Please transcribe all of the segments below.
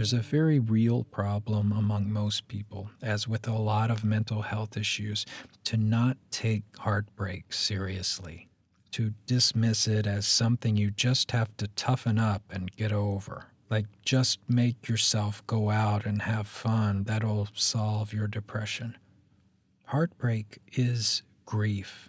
There's a very real problem among most people, as with a lot of mental health issues, to not take heartbreak seriously, to dismiss it as something you just have to toughen up and get over. Like, just make yourself go out and have fun. That'll solve your depression. Heartbreak is grief.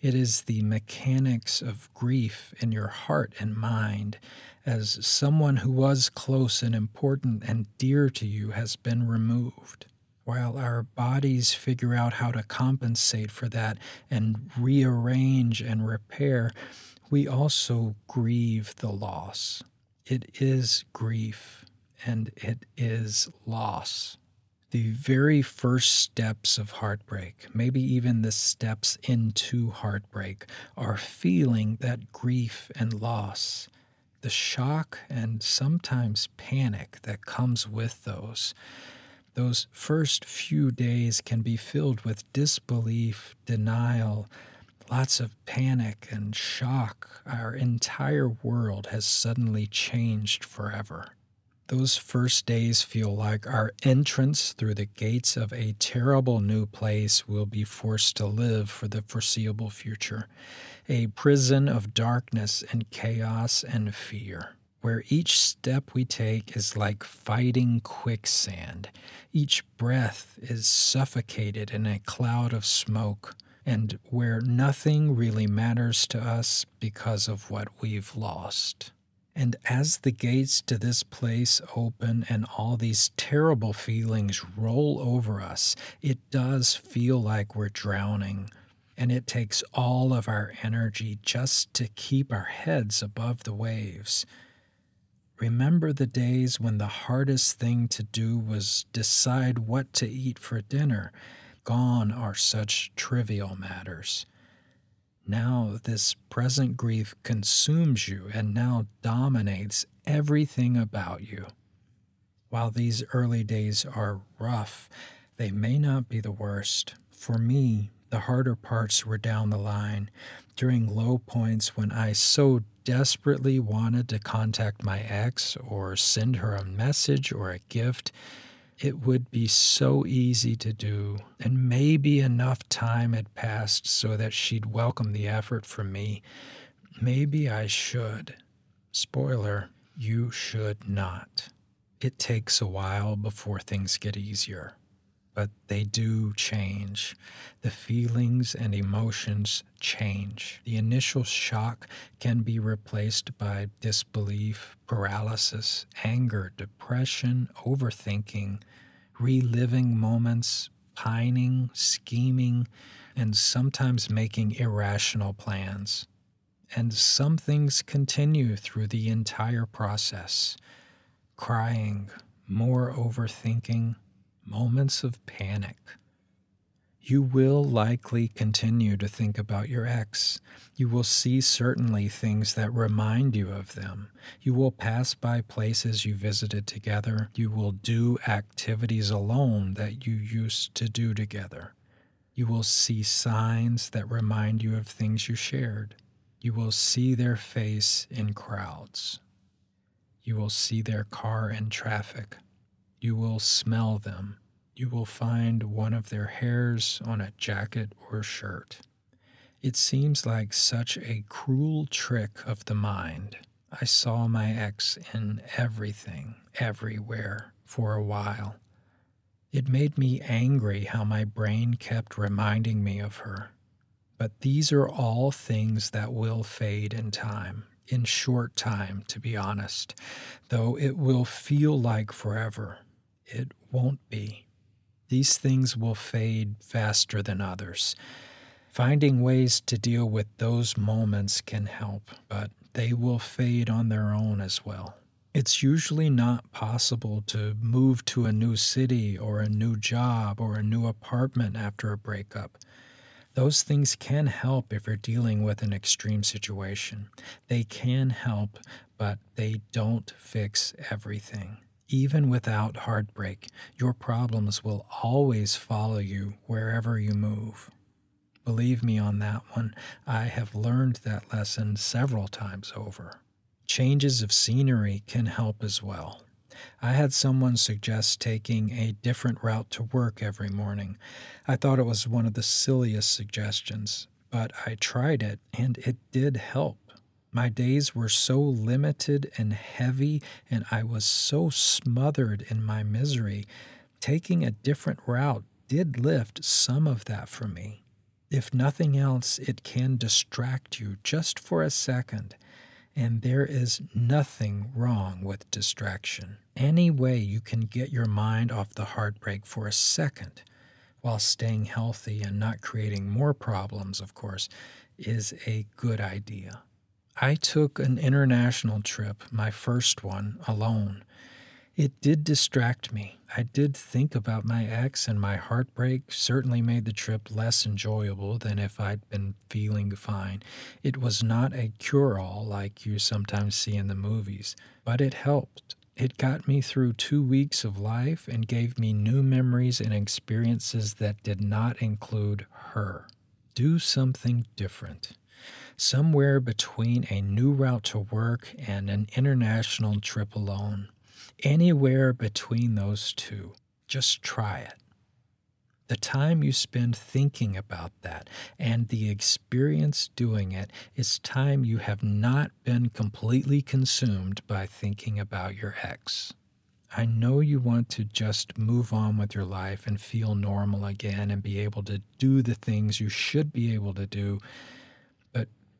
It is the mechanics of grief in your heart and mind as someone who was close and important and dear to you has been removed. While our bodies figure out how to compensate for that and rearrange and repair, we also grieve the loss. It is grief and it is loss the very first steps of heartbreak, maybe even the steps into heartbreak, are feeling that grief and loss, the shock and sometimes panic that comes with those. Those first few days can be filled with disbelief, denial, lots of panic and shock. Our entire world has suddenly changed forever. Those first days feel like our entrance through the gates of a terrible new place we'll be forced to live for the foreseeable future. A prison of darkness and chaos and fear, where each step we take is like fighting quicksand. Each breath is suffocated in a cloud of smoke, and where nothing really matters to us because of what we've lost. And as the gates to this place open and all these terrible feelings roll over us, it does feel like we're drowning. And it takes all of our energy just to keep our heads above the waves. Remember the days when the hardest thing to do was decide what to eat for dinner. Gone are such trivial matters. Now, this present grief consumes you and now dominates everything about you. While these early days are rough, they may not be the worst. For me, the harder parts were down the line during low points when I so desperately wanted to contact my ex or send her a message or a gift it would be so easy to do, and maybe enough time had passed so that she'd welcome the effort from me. Maybe I should. Spoiler, you should not. It takes a while before things get easier, but they do change. The feelings and emotions change. The initial shock can be replaced by disbelief, paralysis, anger, depression, overthinking, reliving moments, pining, scheming, and sometimes making irrational plans. And some things continue through the entire process crying, more overthinking, moments of panic. You will likely continue to think about your ex. You will see certainly things that remind you of them. You will pass by places you visited together. You will do activities alone that you used to do together. You will see signs that remind you of things you shared. You will see their face in crowds. You will see their car in traffic. You will smell them you will find one of their hairs on a jacket or shirt. It seems like such a cruel trick of the mind. I saw my ex in everything, everywhere, for a while. It made me angry how my brain kept reminding me of her. But these are all things that will fade in time, in short time, to be honest. Though it will feel like forever, it won't be. These things will fade faster than others. Finding ways to deal with those moments can help, but they will fade on their own as well. It's usually not possible to move to a new city or a new job or a new apartment after a breakup. Those things can help if you're dealing with an extreme situation. They can help, but they don't fix everything. Even without heartbreak, your problems will always follow you wherever you move. Believe me on that one, I have learned that lesson several times over. Changes of scenery can help as well. I had someone suggest taking a different route to work every morning. I thought it was one of the silliest suggestions, but I tried it and it did help. My days were so limited and heavy, and I was so smothered in my misery. Taking a different route did lift some of that for me. If nothing else, it can distract you just for a second. And there is nothing wrong with distraction. Any way you can get your mind off the heartbreak for a second while staying healthy and not creating more problems, of course, is a good idea. I took an international trip, my first one, alone. It did distract me. I did think about my ex, and my heartbreak certainly made the trip less enjoyable than if I'd been feeling fine. It was not a cure all like you sometimes see in the movies, but it helped. It got me through two weeks of life and gave me new memories and experiences that did not include her. Do something different somewhere between a new route to work and an international trip alone. Anywhere between those two. Just try it. The time you spend thinking about that and the experience doing it is time you have not been completely consumed by thinking about your ex. I know you want to just move on with your life and feel normal again and be able to do the things you should be able to do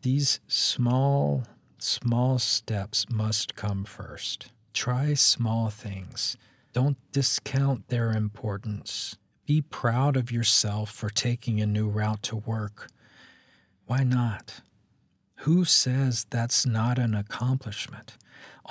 these small, small steps must come first. Try small things. Don't discount their importance. Be proud of yourself for taking a new route to work. Why not? Who says that's not an accomplishment?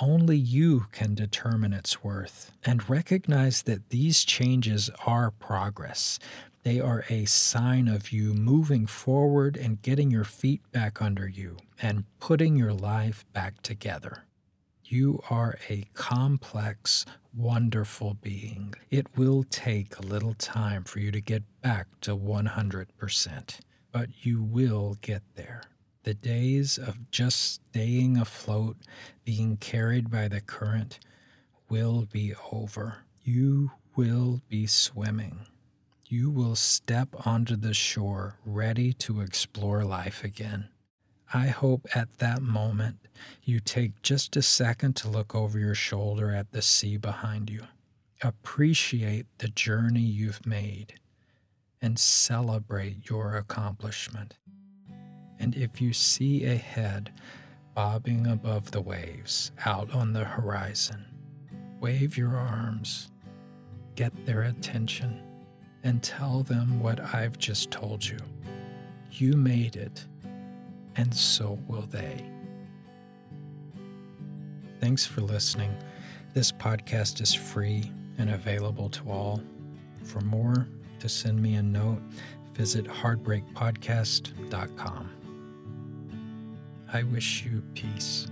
Only you can determine its worth. And recognize that these changes are progress. They are a sign of you moving forward and getting your feet back under you and putting your life back together. You are a complex, wonderful being. It will take a little time for you to get back to 100%, but you will get there. The days of just staying afloat, being carried by the current, will be over. You will be swimming you will step onto the shore ready to explore life again. I hope at that moment you take just a second to look over your shoulder at the sea behind you. Appreciate the journey you've made and celebrate your accomplishment. And if you see a head bobbing above the waves out on the horizon, wave your arms, get their attention and tell them what I've just told you. You made it, and so will they. Thanks for listening. This podcast is free and available to all. For more, to send me a note, visit heartbreakpodcast.com. I wish you peace.